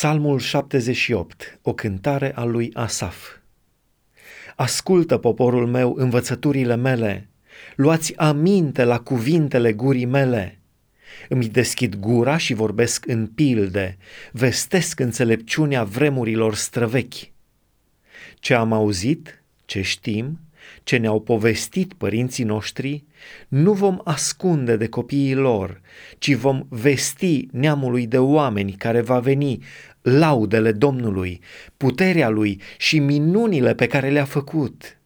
Psalmul 78, o cântare a lui Asaf. Ascultă, poporul meu, învățăturile mele, luați aminte la cuvintele gurii mele. Îmi deschid gura și vorbesc în pilde, vestesc înțelepciunea vremurilor străvechi. Ce am auzit, ce știm, ce ne-au povestit părinții noștri, nu vom ascunde de copiii lor, ci vom vesti neamului de oameni care va veni laudele Domnului, puterea lui și minunile pe care le-a făcut.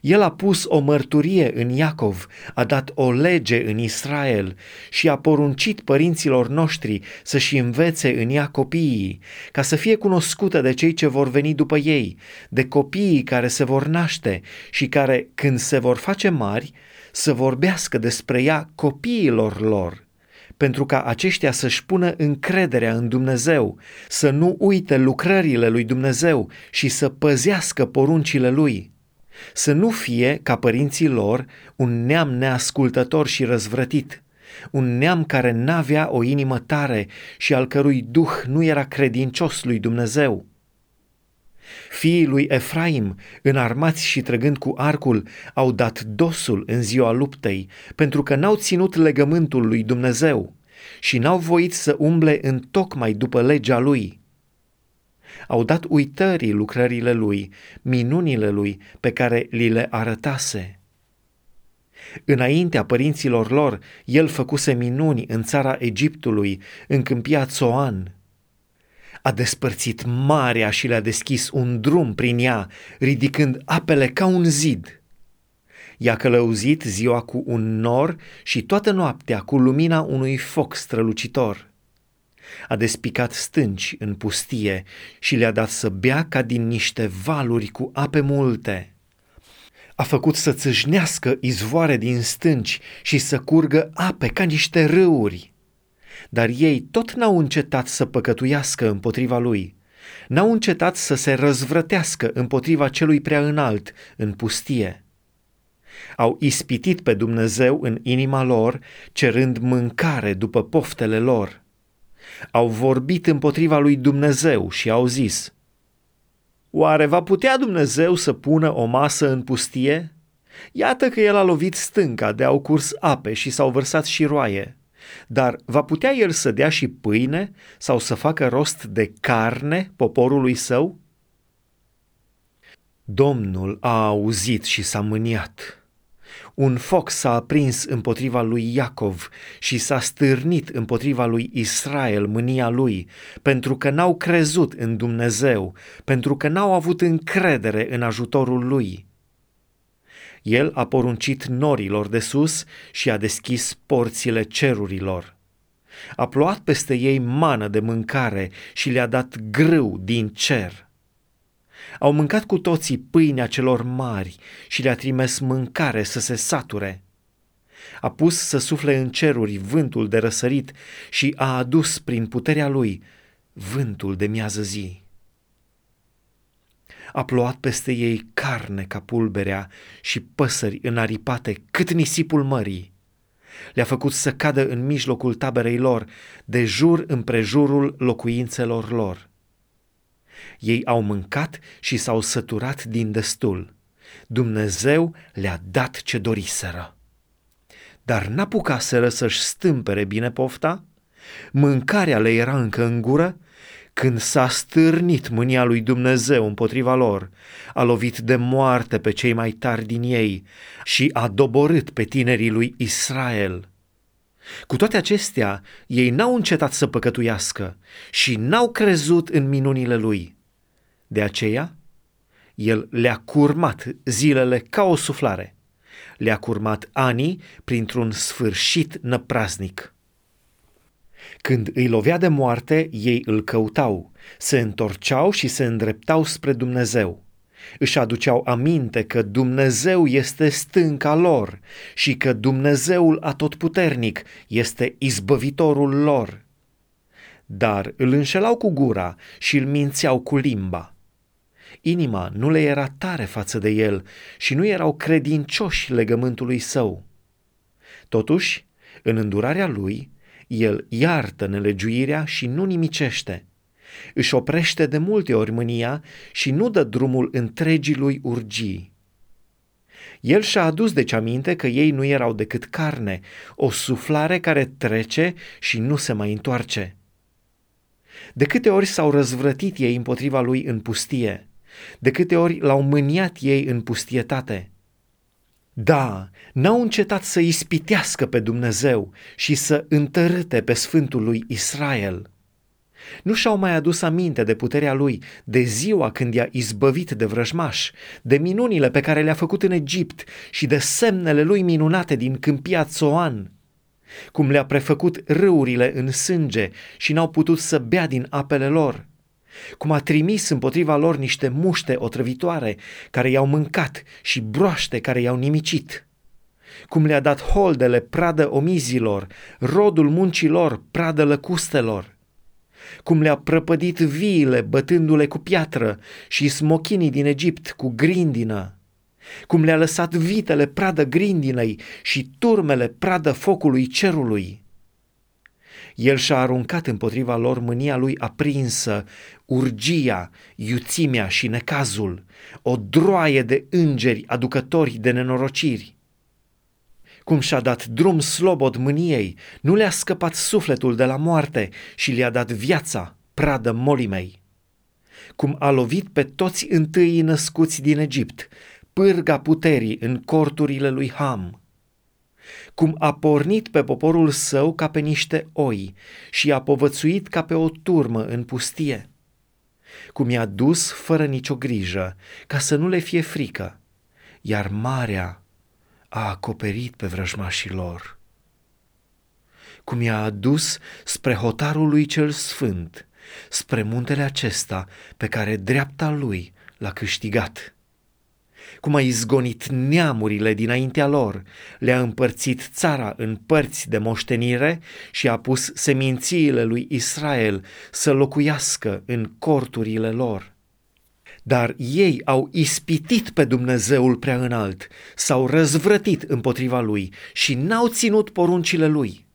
El a pus o mărturie în Iacov, a dat o lege în Israel și a poruncit părinților noștri să-și învețe în ea copiii, ca să fie cunoscută de cei ce vor veni după ei, de copiii care se vor naște și care, când se vor face mari, să vorbească despre ea copiilor lor pentru ca aceștia să-și pună încrederea în Dumnezeu, să nu uite lucrările lui Dumnezeu și să păzească poruncile lui să nu fie, ca părinții lor, un neam neascultător și răzvrătit, un neam care n-avea o inimă tare și al cărui duh nu era credincios lui Dumnezeu. Fiii lui Efraim, înarmați și trăgând cu arcul, au dat dosul în ziua luptei, pentru că n-au ținut legământul lui Dumnezeu și n-au voit să umble în tocmai după legea lui au dat uitării lucrările lui, minunile lui pe care li le arătase. Înaintea părinților lor, el făcuse minuni în țara Egiptului, în câmpia Țoan. A despărțit marea și le-a deschis un drum prin ea, ridicând apele ca un zid. I-a călăuzit ziua cu un nor și toată noaptea cu lumina unui foc strălucitor a despicat stânci în pustie și le-a dat să bea ca din niște valuri cu ape multe. A făcut să țâșnească izvoare din stânci și să curgă ape ca niște râuri. Dar ei tot n-au încetat să păcătuiască împotriva lui. N-au încetat să se răzvrătească împotriva celui prea înalt în pustie au ispitit pe Dumnezeu în inima lor, cerând mâncare după poftele lor au vorbit împotriva lui Dumnezeu și au zis, Oare va putea Dumnezeu să pună o masă în pustie? Iată că el a lovit stânca de au curs ape și s-au vărsat și roaie. Dar va putea el să dea și pâine sau să facă rost de carne poporului său? Domnul a auzit și s-a mâniat. Un foc s-a aprins împotriva lui Iacov și s-a stârnit împotriva lui Israel mânia lui, pentru că n-au crezut în Dumnezeu, pentru că n-au avut încredere în ajutorul lui. El a poruncit norilor de sus și a deschis porțile cerurilor. A plouat peste ei mană de mâncare și le-a dat grâu din cer au mâncat cu toții pâinea celor mari și le-a trimis mâncare să se sature. A pus să sufle în ceruri vântul de răsărit și a adus prin puterea lui vântul de miază zi. A plouat peste ei carne ca pulberea și păsări înaripate cât nisipul mării. Le-a făcut să cadă în mijlocul taberei lor, de jur împrejurul locuințelor lor ei au mâncat și s-au săturat din destul. Dumnezeu le-a dat ce doriseră. Dar n-apucaseră să-și stâmpere bine pofta? Mâncarea le era încă în gură? Când s-a stârnit mânia lui Dumnezeu împotriva lor, a lovit de moarte pe cei mai tari din ei și a doborât pe tinerii lui Israel. Cu toate acestea, ei n-au încetat să păcătuiască și n-au crezut în minunile lui. De aceea, el le-a curmat zilele ca o suflare, le-a curmat anii printr-un sfârșit năpraznic. Când îi lovea de moarte, ei îl căutau, se întorceau și se îndreptau spre Dumnezeu. Își aduceau aminte că Dumnezeu este stânca lor și că Dumnezeul atotputernic este izbăvitorul lor. Dar îl înșelau cu gura și îl mințeau cu limba Inima nu le era tare față de el și nu erau credincioși legământului său. Totuși, în îndurarea lui, el iartă nelegiuirea și nu nimicește. Își oprește de multe ori mânia și nu dă drumul întregii lui urgii. El și-a adus deci aminte că ei nu erau decât carne, o suflare care trece și nu se mai întoarce. De câte ori s-au răzvrătit ei împotriva lui în pustie? De câte ori l-au mâniat ei în pustietate? Da, n-au încetat să ispitească pe Dumnezeu și să întărâte pe Sfântul lui Israel. Nu și-au mai adus aminte de puterea lui, de ziua când i-a izbăvit de vrăjmaș, de minunile pe care le-a făcut în Egipt și de semnele lui minunate din câmpia Țoan, cum le-a prefăcut râurile în sânge și n-au putut să bea din apele lor, cum a trimis împotriva lor niște muște otrăvitoare care i-au mâncat și broaște care i-au nimicit, cum le-a dat holdele pradă omizilor, rodul muncilor pradă lăcustelor, cum le-a prăpădit viile bătându-le cu piatră și smochinii din Egipt cu grindină, cum le-a lăsat vitele pradă grindinei și turmele pradă focului cerului. El și-a aruncat împotriva lor mânia lui aprinsă, urgia, iuțimea și necazul, o droaie de îngeri aducători de nenorociri. Cum și-a dat drum slobod mâniei, nu le-a scăpat sufletul de la moarte și le-a dat viața, pradă molimei. Cum a lovit pe toți întâi născuți din Egipt, pârga puterii în corturile lui Ham, cum a pornit pe poporul său ca pe niște oi și a povățuit ca pe o turmă în pustie, cum i-a dus fără nicio grijă, ca să nu le fie frică, iar marea a acoperit pe vrăjmașii lor. Cum i-a adus spre hotarul lui cel sfânt, spre muntele acesta pe care dreapta lui l-a câștigat cum a izgonit neamurile dinaintea lor, le-a împărțit țara în părți de moștenire și a pus semințiile lui Israel să locuiască în corturile lor. Dar ei au ispitit pe Dumnezeul prea înalt, s-au răzvrătit împotriva lui și n-au ținut poruncile lui,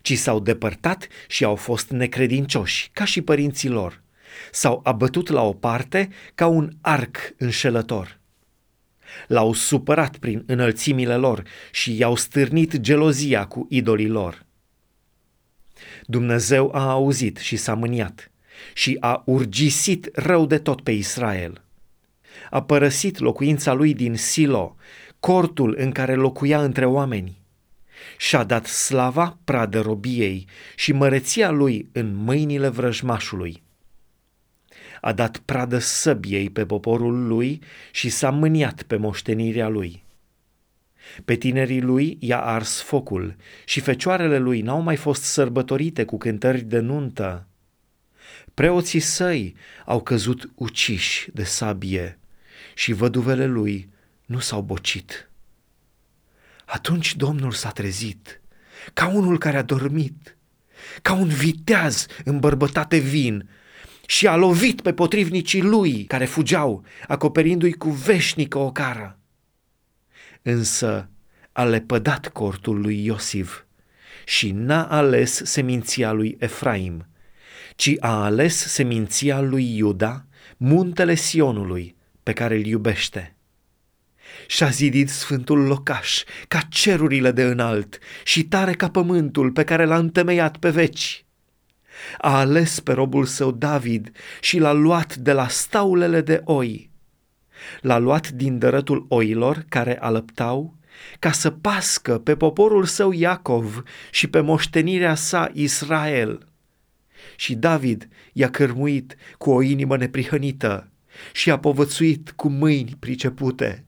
ci s-au depărtat și au fost necredincioși, ca și părinții lor. S-au abătut la o parte ca un arc înșelător. L-au supărat prin înălțimile lor și i-au stârnit gelozia cu idolii lor. Dumnezeu a auzit și s-a mâniat și a urgisit rău de tot pe Israel. A părăsit locuința lui din Silo, cortul în care locuia între oameni. Și-a dat slava pradă robiei și măreția lui în mâinile vrăjmașului a dat pradă săbiei pe poporul lui și s-a mâniat pe moștenirea lui. Pe tinerii lui i-a ars focul și fecioarele lui n-au mai fost sărbătorite cu cântări de nuntă. Preoții săi au căzut uciși de sabie și văduvele lui nu s-au bocit. Atunci Domnul s-a trezit, ca unul care a dormit, ca un viteaz îmbărbătate vin, și a lovit pe potrivnicii lui care fugeau, acoperindu-i cu veșnică ocară. Însă a lepădat cortul lui Iosif și n-a ales seminția lui Efraim, ci a ales seminția lui Iuda, muntele Sionului, pe care îl iubește. Și-a zidit sfântul locaș, ca cerurile de înalt, și tare ca pământul pe care l-a întemeiat pe veci a ales pe robul său David și l-a luat de la staulele de oi. L-a luat din dărătul oilor care alăptau, ca să pască pe poporul său Iacov și pe moștenirea sa Israel. Și David i-a cărmuit cu o inimă neprihănită și a povățuit cu mâini pricepute.